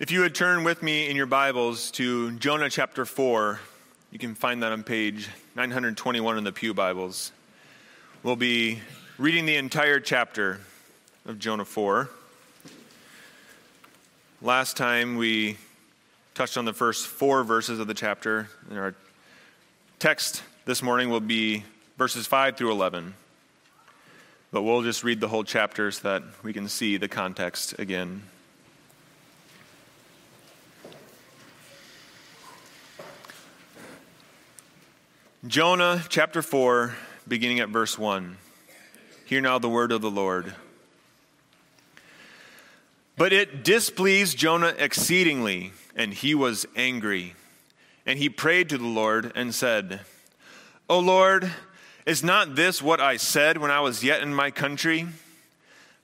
If you would turn with me in your Bibles to Jonah chapter 4, you can find that on page 921 in the Pew Bibles. We'll be reading the entire chapter of Jonah 4. Last time we touched on the first four verses of the chapter, and our text this morning will be verses 5 through 11. But we'll just read the whole chapter so that we can see the context again. Jonah chapter 4, beginning at verse 1. Hear now the word of the Lord. But it displeased Jonah exceedingly, and he was angry. And he prayed to the Lord and said, O Lord, is not this what I said when I was yet in my country?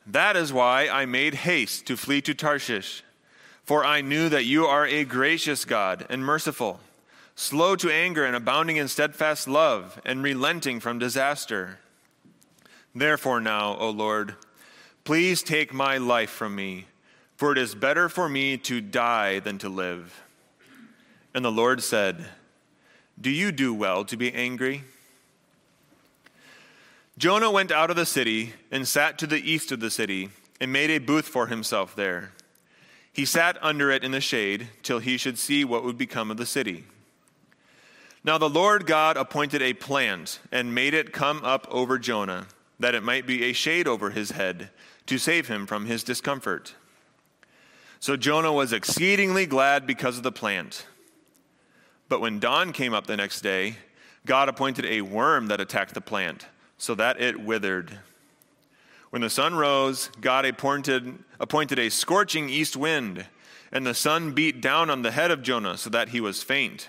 That is why I made haste to flee to Tarshish, for I knew that you are a gracious God and merciful slow to anger and abounding in steadfast love, and relenting from disaster. Therefore, now, O Lord, please take my life from me, for it is better for me to die than to live. And the Lord said, Do you do well to be angry? Jonah went out of the city and sat to the east of the city and made a booth for himself there. He sat under it in the shade till he should see what would become of the city. Now the Lord God appointed a plant and made it come up over Jonah, that it might be a shade over his head, to save him from his discomfort. So Jonah was exceedingly glad because of the plant. But when dawn came up the next day, God appointed a worm that attacked the plant, so that it withered. When the sun rose, God appointed, appointed a scorching east wind, and the sun beat down on the head of Jonah, so that he was faint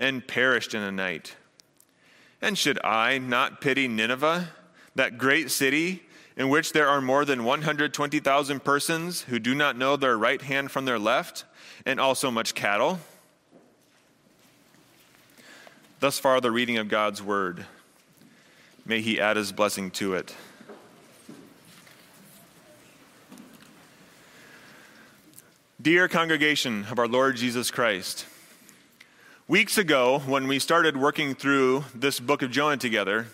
and perished in a night. And should I not pity Nineveh, that great city in which there are more than 120,000 persons who do not know their right hand from their left, and also much cattle? Thus far, the reading of God's word. May he add his blessing to it. Dear congregation of our Lord Jesus Christ, Weeks ago, when we started working through this book of Jonah together,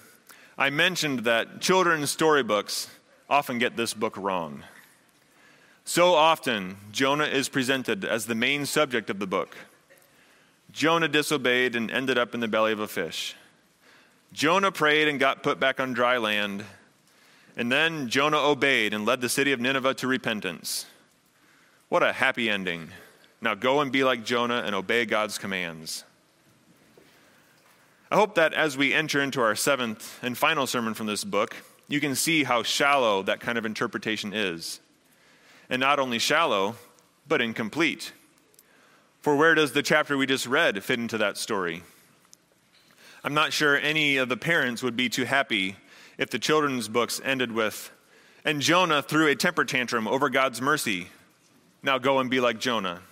I mentioned that children's storybooks often get this book wrong. So often, Jonah is presented as the main subject of the book. Jonah disobeyed and ended up in the belly of a fish. Jonah prayed and got put back on dry land. And then Jonah obeyed and led the city of Nineveh to repentance. What a happy ending. Now go and be like Jonah and obey God's commands. I hope that as we enter into our seventh and final sermon from this book, you can see how shallow that kind of interpretation is. And not only shallow, but incomplete. For where does the chapter we just read fit into that story? I'm not sure any of the parents would be too happy if the children's books ended with, and Jonah threw a temper tantrum over God's mercy. Now go and be like Jonah.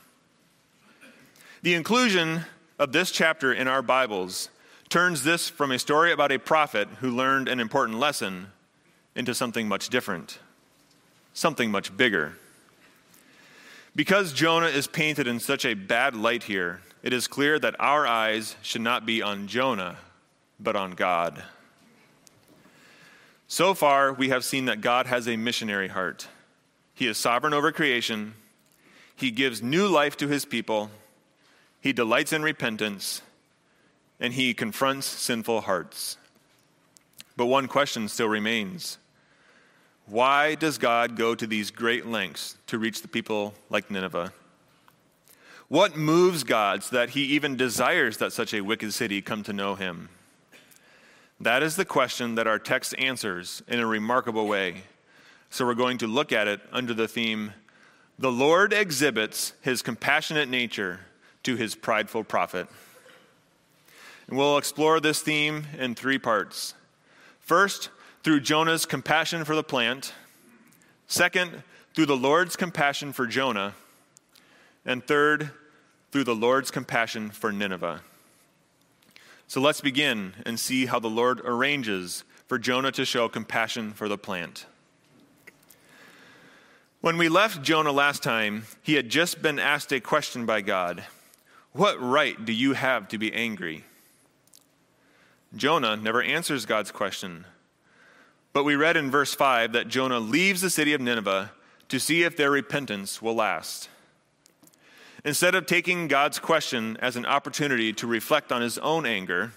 The inclusion of this chapter in our Bibles turns this from a story about a prophet who learned an important lesson into something much different, something much bigger. Because Jonah is painted in such a bad light here, it is clear that our eyes should not be on Jonah, but on God. So far, we have seen that God has a missionary heart. He is sovereign over creation, He gives new life to His people, He delights in repentance, and he confronts sinful hearts. But one question still remains Why does God go to these great lengths to reach the people like Nineveh? What moves God so that he even desires that such a wicked city come to know him? That is the question that our text answers in a remarkable way. So we're going to look at it under the theme The Lord exhibits his compassionate nature to his prideful prophet. And we'll explore this theme in three parts. First, through Jonah's compassion for the plant. Second, through the Lord's compassion for Jonah. And third, through the Lord's compassion for Nineveh. So let's begin and see how the Lord arranges for Jonah to show compassion for the plant. When we left Jonah last time, he had just been asked a question by God What right do you have to be angry? Jonah never answers God's question. But we read in verse 5 that Jonah leaves the city of Nineveh to see if their repentance will last. Instead of taking God's question as an opportunity to reflect on his own anger,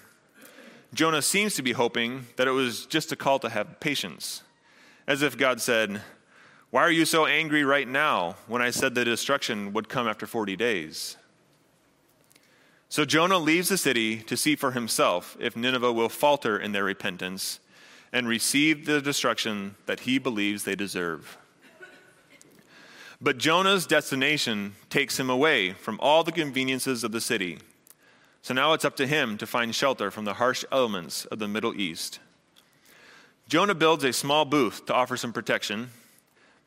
Jonah seems to be hoping that it was just a call to have patience, as if God said, Why are you so angry right now when I said the destruction would come after 40 days? So Jonah leaves the city to see for himself if Nineveh will falter in their repentance and receive the destruction that he believes they deserve. But Jonah's destination takes him away from all the conveniences of the city. So now it's up to him to find shelter from the harsh elements of the Middle East. Jonah builds a small booth to offer some protection,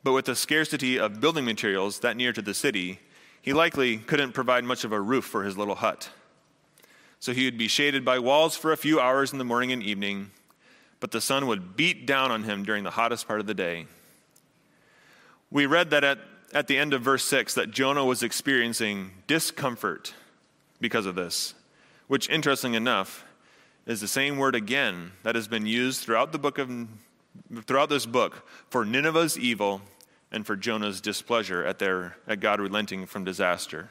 but with the scarcity of building materials that near to the city, he likely couldn't provide much of a roof for his little hut. So he would be shaded by walls for a few hours in the morning and evening, but the sun would beat down on him during the hottest part of the day. We read that at, at the end of verse 6 that Jonah was experiencing discomfort because of this, which, interesting enough, is the same word again that has been used throughout the book of throughout this book for Nineveh's evil and for Jonah's displeasure at, their, at God relenting from disaster.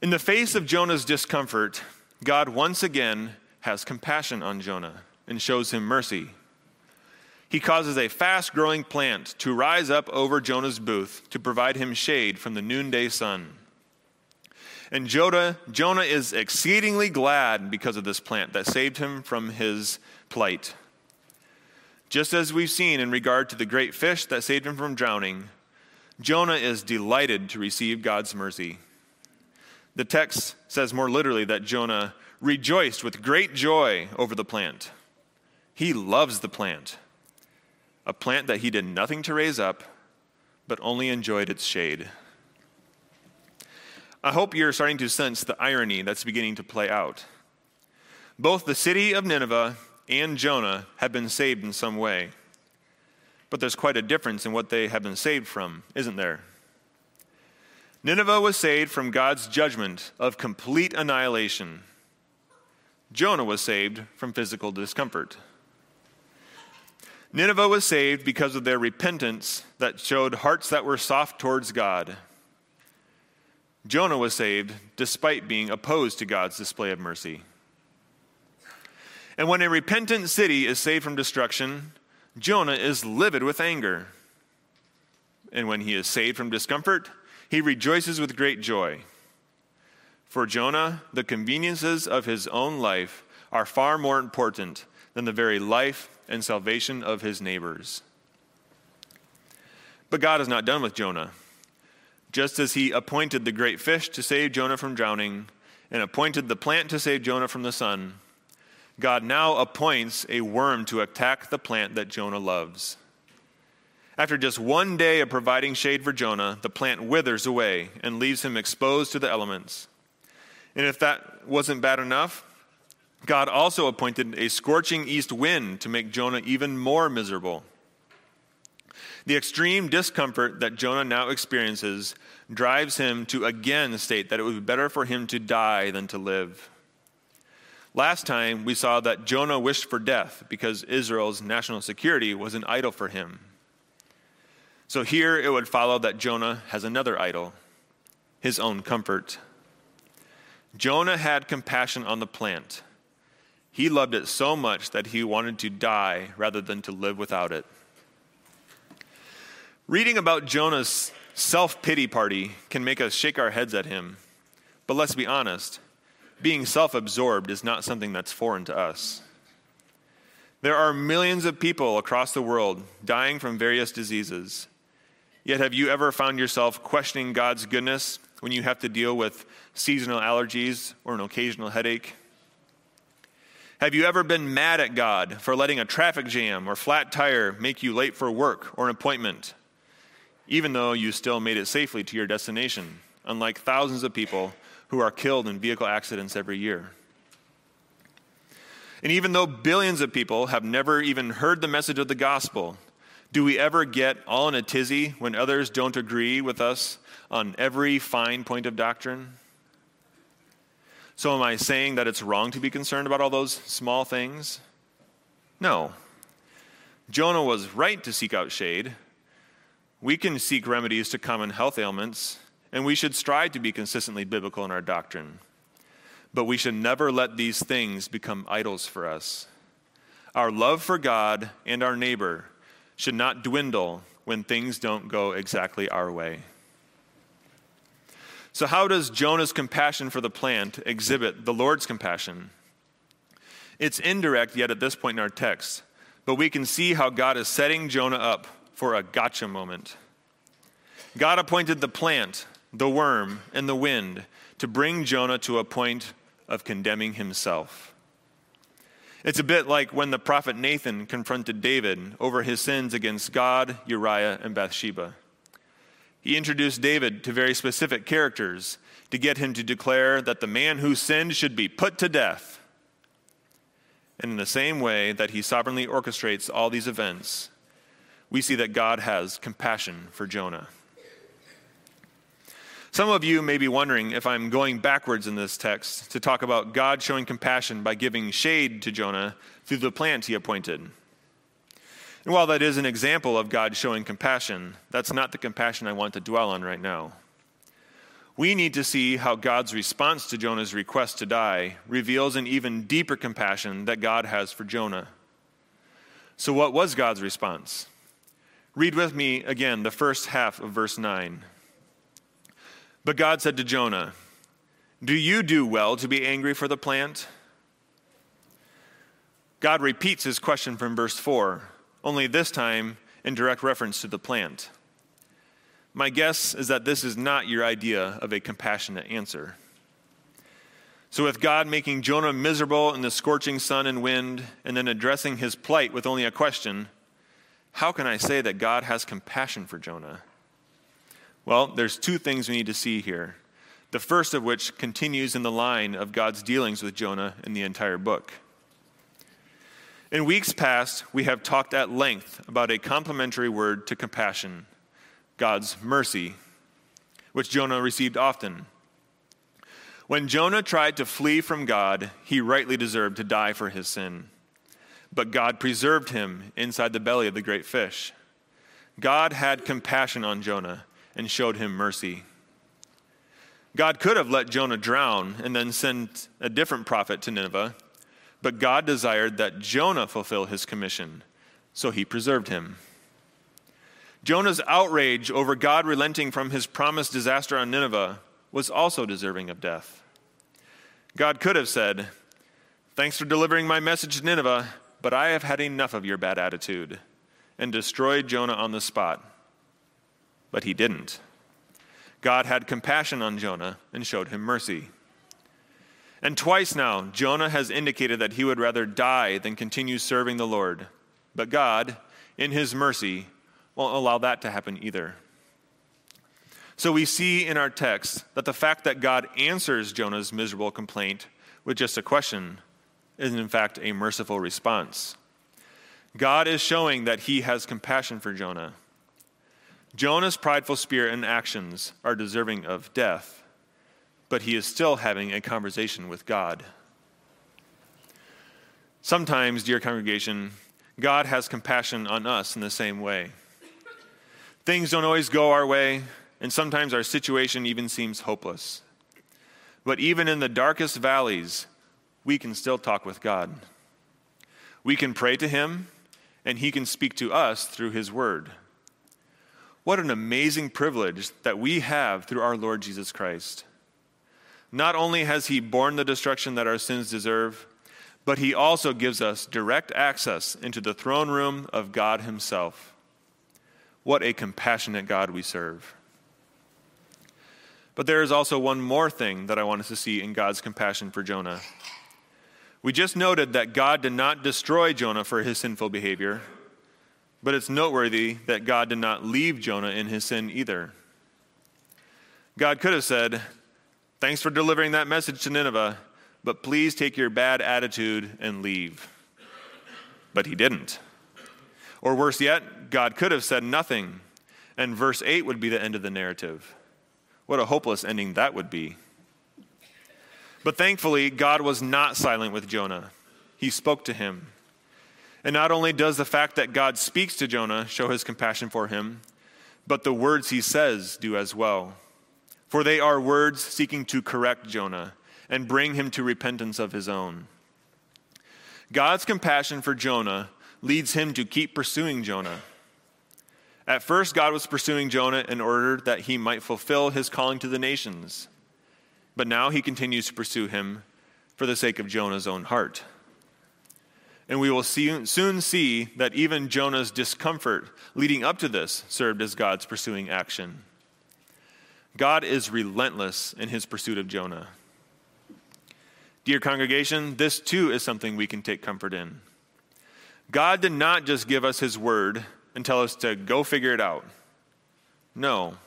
In the face of Jonah's discomfort, God once again has compassion on Jonah and shows him mercy. He causes a fast growing plant to rise up over Jonah's booth to provide him shade from the noonday sun. And Jonah, Jonah is exceedingly glad because of this plant that saved him from his plight. Just as we've seen in regard to the great fish that saved him from drowning, Jonah is delighted to receive God's mercy. The text says more literally that Jonah rejoiced with great joy over the plant. He loves the plant, a plant that he did nothing to raise up, but only enjoyed its shade. I hope you're starting to sense the irony that's beginning to play out. Both the city of Nineveh and Jonah have been saved in some way. But there's quite a difference in what they have been saved from, isn't there? Nineveh was saved from God's judgment of complete annihilation. Jonah was saved from physical discomfort. Nineveh was saved because of their repentance that showed hearts that were soft towards God. Jonah was saved despite being opposed to God's display of mercy. And when a repentant city is saved from destruction, Jonah is livid with anger. And when he is saved from discomfort, he rejoices with great joy. For Jonah, the conveniences of his own life are far more important than the very life and salvation of his neighbors. But God is not done with Jonah. Just as he appointed the great fish to save Jonah from drowning and appointed the plant to save Jonah from the sun, God now appoints a worm to attack the plant that Jonah loves. After just one day of providing shade for Jonah, the plant withers away and leaves him exposed to the elements. And if that wasn't bad enough, God also appointed a scorching east wind to make Jonah even more miserable. The extreme discomfort that Jonah now experiences drives him to again state that it would be better for him to die than to live. Last time, we saw that Jonah wished for death because Israel's national security was an idol for him. So here it would follow that Jonah has another idol his own comfort. Jonah had compassion on the plant. He loved it so much that he wanted to die rather than to live without it. Reading about Jonah's self pity party can make us shake our heads at him. But let's be honest being self absorbed is not something that's foreign to us. There are millions of people across the world dying from various diseases. Yet, have you ever found yourself questioning God's goodness when you have to deal with seasonal allergies or an occasional headache? Have you ever been mad at God for letting a traffic jam or flat tire make you late for work or an appointment, even though you still made it safely to your destination, unlike thousands of people who are killed in vehicle accidents every year? And even though billions of people have never even heard the message of the gospel, do we ever get all in a tizzy when others don't agree with us on every fine point of doctrine? So, am I saying that it's wrong to be concerned about all those small things? No. Jonah was right to seek out shade. We can seek remedies to common health ailments, and we should strive to be consistently biblical in our doctrine. But we should never let these things become idols for us. Our love for God and our neighbor should not dwindle when things don't go exactly our way. So, how does Jonah's compassion for the plant exhibit the Lord's compassion? It's indirect yet at this point in our text, but we can see how God is setting Jonah up for a gotcha moment. God appointed the plant, the worm, and the wind to bring Jonah to a point of condemning himself. It's a bit like when the prophet Nathan confronted David over his sins against God, Uriah, and Bathsheba. He introduced David to very specific characters to get him to declare that the man who sinned should be put to death. And in the same way that he sovereignly orchestrates all these events, we see that God has compassion for Jonah. Some of you may be wondering if I'm going backwards in this text to talk about God showing compassion by giving shade to Jonah through the plant he appointed. And while that is an example of God showing compassion, that's not the compassion I want to dwell on right now. We need to see how God's response to Jonah's request to die reveals an even deeper compassion that God has for Jonah. So, what was God's response? Read with me again the first half of verse 9. But God said to Jonah, Do you do well to be angry for the plant? God repeats his question from verse 4 only this time in direct reference to the plant. My guess is that this is not your idea of a compassionate answer. So, with God making Jonah miserable in the scorching sun and wind, and then addressing his plight with only a question, how can I say that God has compassion for Jonah? Well, there's two things we need to see here. The first of which continues in the line of God's dealings with Jonah in the entire book. In weeks past, we have talked at length about a complementary word to compassion God's mercy, which Jonah received often. When Jonah tried to flee from God, he rightly deserved to die for his sin. But God preserved him inside the belly of the great fish. God had compassion on Jonah and showed him mercy. God could have let Jonah drown and then sent a different prophet to Nineveh but God desired that Jonah fulfill his commission, so he preserved him. Jonah's outrage over God relenting from his promised disaster on Nineveh was also deserving of death. God could have said, Thanks for delivering my message to Nineveh, but I have had enough of your bad attitude, and destroyed Jonah on the spot. But he didn't. God had compassion on Jonah and showed him mercy. And twice now, Jonah has indicated that he would rather die than continue serving the Lord. But God, in his mercy, won't allow that to happen either. So we see in our text that the fact that God answers Jonah's miserable complaint with just a question is, in fact, a merciful response. God is showing that he has compassion for Jonah. Jonah's prideful spirit and actions are deserving of death but he is still having a conversation with God. Sometimes, dear congregation, God has compassion on us in the same way. Things don't always go our way, and sometimes our situation even seems hopeless. But even in the darkest valleys, we can still talk with God. We can pray to Him, and He can speak to us through His Word. What an amazing privilege that we have through our Lord Jesus Christ. Not only has he borne the destruction that our sins deserve, but he also gives us direct access into the throne room of God himself. What a compassionate God we serve. But there is also one more thing that I want us to see in God's compassion for Jonah. We just noted that God did not destroy Jonah for his sinful behavior, but it's noteworthy that God did not leave Jonah in his sin either. God could have said, Thanks for delivering that message to Nineveh, but please take your bad attitude and leave. But he didn't. Or worse yet, God could have said nothing, and verse 8 would be the end of the narrative. What a hopeless ending that would be. But thankfully, God was not silent with Jonah. He spoke to him. And not only does the fact that God speaks to Jonah show his compassion for him, but the words he says do as well. For they are words seeking to correct Jonah and bring him to repentance of his own. God's compassion for Jonah leads him to keep pursuing Jonah. At first, God was pursuing Jonah in order that he might fulfill his calling to the nations. But now he continues to pursue him for the sake of Jonah's own heart. And we will see, soon see that even Jonah's discomfort leading up to this served as God's pursuing action. God is relentless in his pursuit of Jonah. Dear congregation, this too is something we can take comfort in. God did not just give us his word and tell us to go figure it out. No.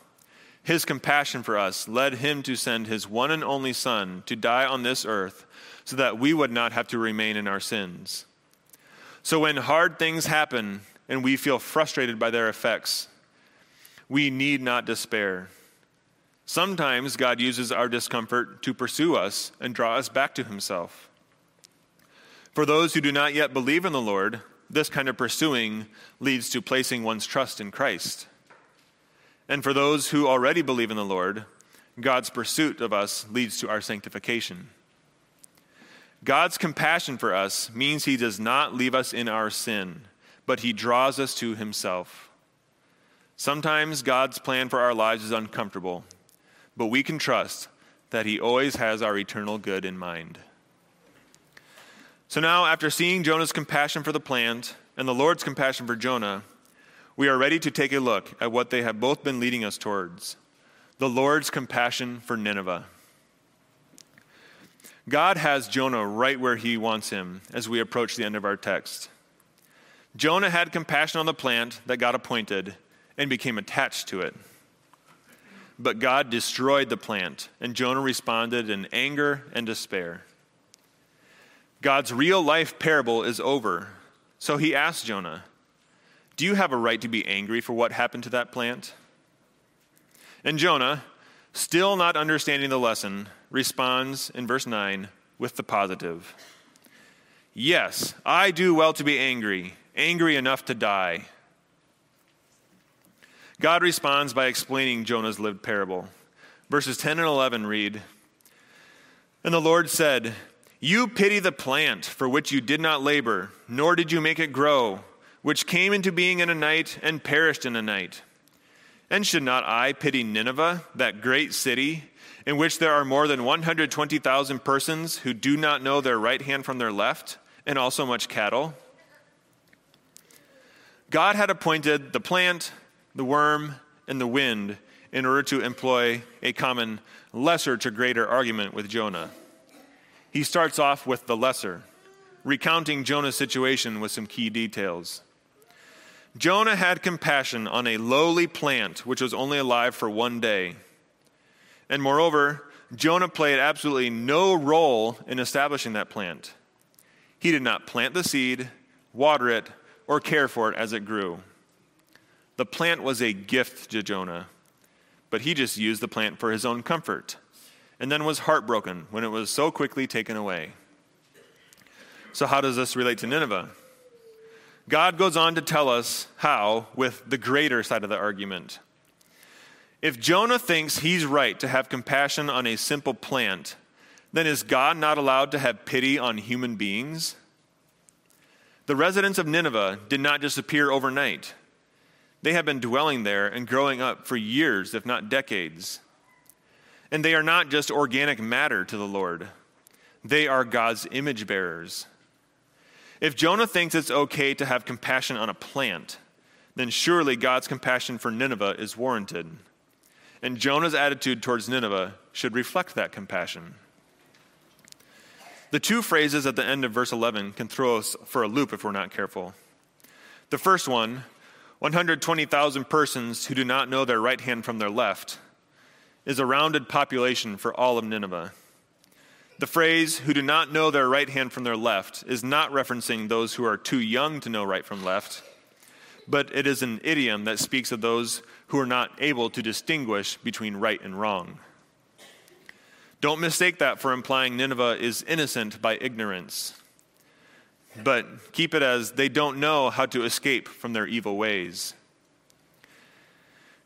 His compassion for us led him to send his one and only Son to die on this earth so that we would not have to remain in our sins. So when hard things happen and we feel frustrated by their effects, we need not despair. Sometimes God uses our discomfort to pursue us and draw us back to himself. For those who do not yet believe in the Lord, this kind of pursuing leads to placing one's trust in Christ. And for those who already believe in the Lord, God's pursuit of us leads to our sanctification. God's compassion for us means He does not leave us in our sin, but He draws us to Himself. Sometimes God's plan for our lives is uncomfortable, but we can trust that He always has our eternal good in mind. So now, after seeing Jonah's compassion for the plant and the Lord's compassion for Jonah, we are ready to take a look at what they have both been leading us towards the Lord's compassion for Nineveh. God has Jonah right where he wants him as we approach the end of our text. Jonah had compassion on the plant that God appointed and became attached to it. But God destroyed the plant, and Jonah responded in anger and despair. God's real life parable is over, so he asked Jonah, do you have a right to be angry for what happened to that plant? And Jonah, still not understanding the lesson, responds in verse 9 with the positive Yes, I do well to be angry, angry enough to die. God responds by explaining Jonah's lived parable. Verses 10 and 11 read And the Lord said, You pity the plant for which you did not labor, nor did you make it grow which came into being in a night and perished in a night. And should not I pity Nineveh, that great city, in which there are more than 120,000 persons who do not know their right hand from their left, and also much cattle? God had appointed the plant, the worm, and the wind in order to employ a common lesser to greater argument with Jonah. He starts off with the lesser, recounting Jonah's situation with some key details. Jonah had compassion on a lowly plant which was only alive for one day. And moreover, Jonah played absolutely no role in establishing that plant. He did not plant the seed, water it, or care for it as it grew. The plant was a gift to Jonah, but he just used the plant for his own comfort, and then was heartbroken when it was so quickly taken away. So, how does this relate to Nineveh? God goes on to tell us how with the greater side of the argument. If Jonah thinks he's right to have compassion on a simple plant, then is God not allowed to have pity on human beings? The residents of Nineveh did not disappear overnight. They have been dwelling there and growing up for years, if not decades. And they are not just organic matter to the Lord, they are God's image bearers. If Jonah thinks it's okay to have compassion on a plant, then surely God's compassion for Nineveh is warranted. And Jonah's attitude towards Nineveh should reflect that compassion. The two phrases at the end of verse 11 can throw us for a loop if we're not careful. The first one, 120,000 persons who do not know their right hand from their left, is a rounded population for all of Nineveh. The phrase, who do not know their right hand from their left, is not referencing those who are too young to know right from left, but it is an idiom that speaks of those who are not able to distinguish between right and wrong. Don't mistake that for implying Nineveh is innocent by ignorance, but keep it as they don't know how to escape from their evil ways.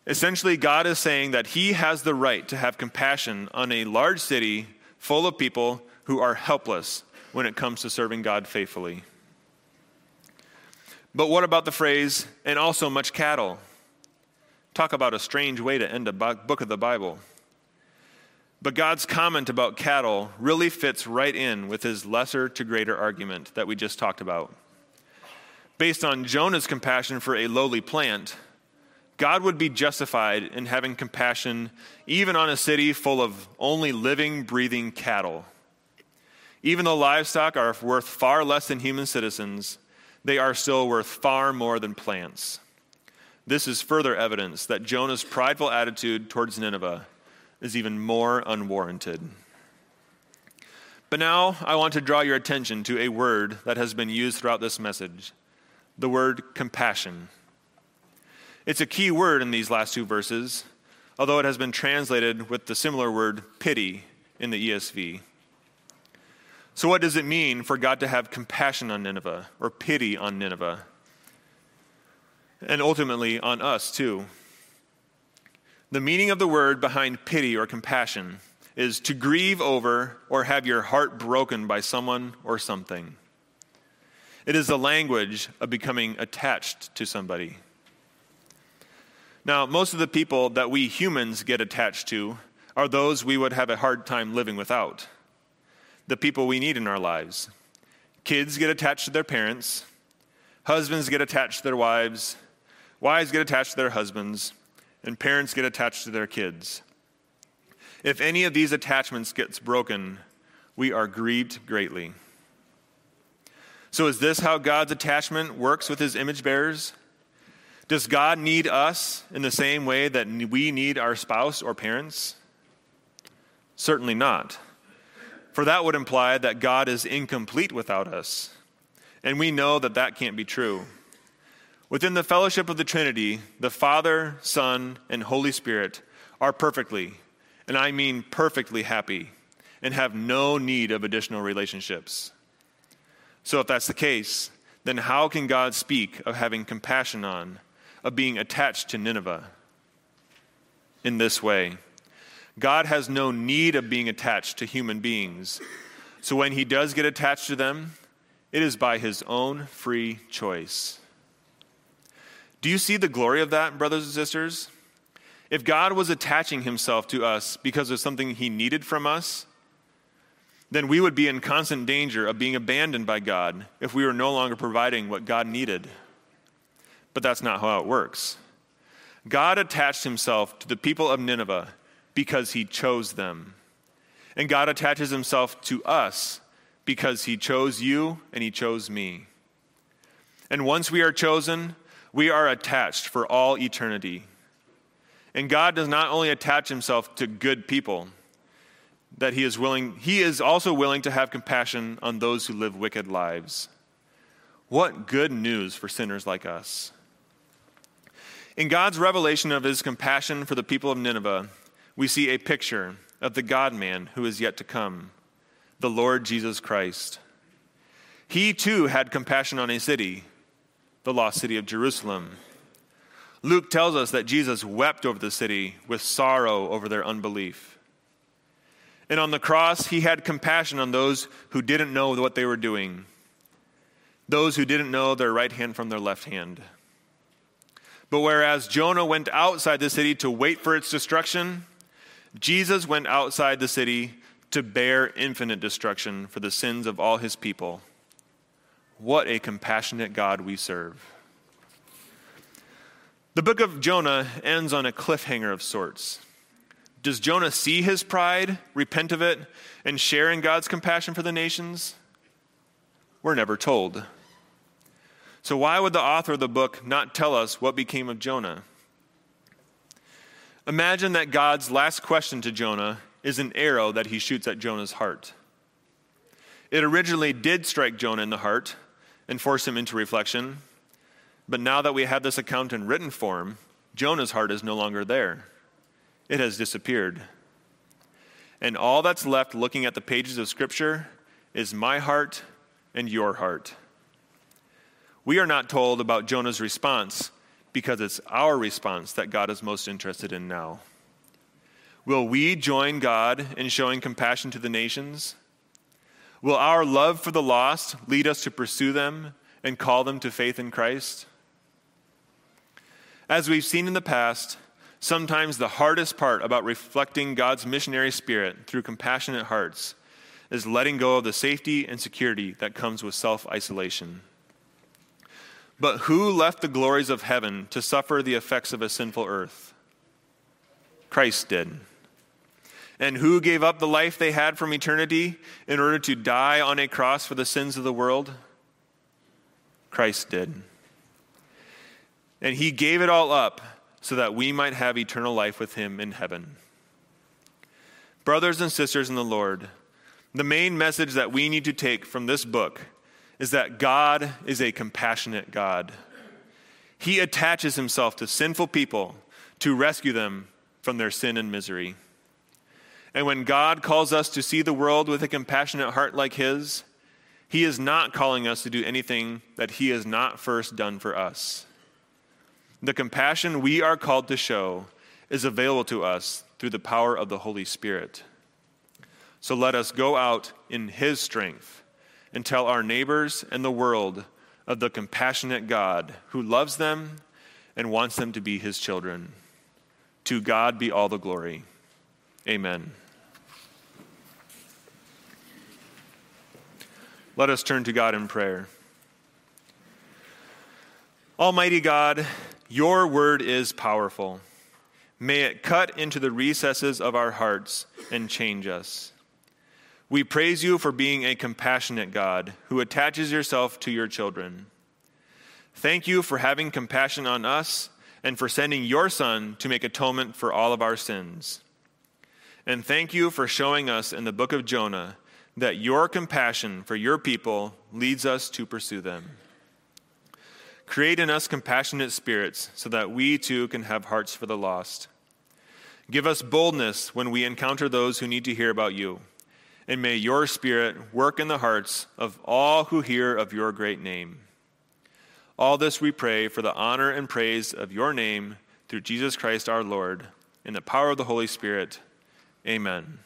Essentially, God is saying that He has the right to have compassion on a large city full of people who are helpless when it comes to serving God faithfully. But what about the phrase, and also much cattle? Talk about a strange way to end a book of the Bible. But God's comment about cattle really fits right in with his lesser to greater argument that we just talked about. Based on Jonah's compassion for a lowly plant, God would be justified in having compassion even on a city full of only living, breathing cattle. Even though livestock are worth far less than human citizens, they are still worth far more than plants. This is further evidence that Jonah's prideful attitude towards Nineveh is even more unwarranted. But now I want to draw your attention to a word that has been used throughout this message the word compassion. It's a key word in these last two verses, although it has been translated with the similar word pity in the ESV. So, what does it mean for God to have compassion on Nineveh or pity on Nineveh? And ultimately on us, too. The meaning of the word behind pity or compassion is to grieve over or have your heart broken by someone or something. It is the language of becoming attached to somebody. Now, most of the people that we humans get attached to are those we would have a hard time living without the people we need in our lives. Kids get attached to their parents, husbands get attached to their wives, wives get attached to their husbands, and parents get attached to their kids. If any of these attachments gets broken, we are grieved greatly. So, is this how God's attachment works with his image bearers? Does God need us in the same way that we need our spouse or parents? Certainly not for that would imply that God is incomplete without us. And we know that that can't be true. Within the fellowship of the Trinity, the Father, Son, and Holy Spirit are perfectly, and I mean perfectly happy, and have no need of additional relationships. So, if that's the case, then how can God speak of having compassion on, of being attached to Nineveh in this way? God has no need of being attached to human beings. So when he does get attached to them, it is by his own free choice. Do you see the glory of that, brothers and sisters? If God was attaching himself to us because of something he needed from us, then we would be in constant danger of being abandoned by God if we were no longer providing what God needed. But that's not how it works. God attached himself to the people of Nineveh because he chose them. And God attaches himself to us because he chose you and he chose me. And once we are chosen, we are attached for all eternity. And God does not only attach himself to good people, that he is willing, he is also willing to have compassion on those who live wicked lives. What good news for sinners like us. In God's revelation of his compassion for the people of Nineveh, we see a picture of the God man who is yet to come, the Lord Jesus Christ. He too had compassion on a city, the lost city of Jerusalem. Luke tells us that Jesus wept over the city with sorrow over their unbelief. And on the cross, he had compassion on those who didn't know what they were doing, those who didn't know their right hand from their left hand. But whereas Jonah went outside the city to wait for its destruction, Jesus went outside the city to bear infinite destruction for the sins of all his people. What a compassionate God we serve. The book of Jonah ends on a cliffhanger of sorts. Does Jonah see his pride, repent of it, and share in God's compassion for the nations? We're never told. So, why would the author of the book not tell us what became of Jonah? Imagine that God's last question to Jonah is an arrow that he shoots at Jonah's heart. It originally did strike Jonah in the heart and force him into reflection, but now that we have this account in written form, Jonah's heart is no longer there. It has disappeared. And all that's left looking at the pages of Scripture is my heart and your heart. We are not told about Jonah's response because it's our response that God is most interested in now. Will we join God in showing compassion to the nations? Will our love for the lost lead us to pursue them and call them to faith in Christ? As we've seen in the past, sometimes the hardest part about reflecting God's missionary spirit through compassionate hearts is letting go of the safety and security that comes with self isolation. But who left the glories of heaven to suffer the effects of a sinful earth? Christ did. And who gave up the life they had from eternity in order to die on a cross for the sins of the world? Christ did. And he gave it all up so that we might have eternal life with him in heaven. Brothers and sisters in the Lord, the main message that we need to take from this book is that God is a compassionate God. He attaches himself to sinful people to rescue them from their sin and misery. And when God calls us to see the world with a compassionate heart like his, he is not calling us to do anything that he has not first done for us. The compassion we are called to show is available to us through the power of the Holy Spirit. So let us go out in His strength and tell our neighbors and the world of the compassionate God who loves them and wants them to be His children. To God be all the glory. Amen. Let us turn to God in prayer. Almighty God, your word is powerful. May it cut into the recesses of our hearts and change us. We praise you for being a compassionate God who attaches yourself to your children. Thank you for having compassion on us and for sending your Son to make atonement for all of our sins. And thank you for showing us in the book of Jonah that your compassion for your people leads us to pursue them. Create in us compassionate spirits so that we too can have hearts for the lost. Give us boldness when we encounter those who need to hear about you. And may your Spirit work in the hearts of all who hear of your great name. All this we pray for the honor and praise of your name through Jesus Christ our Lord, in the power of the Holy Spirit. Amen.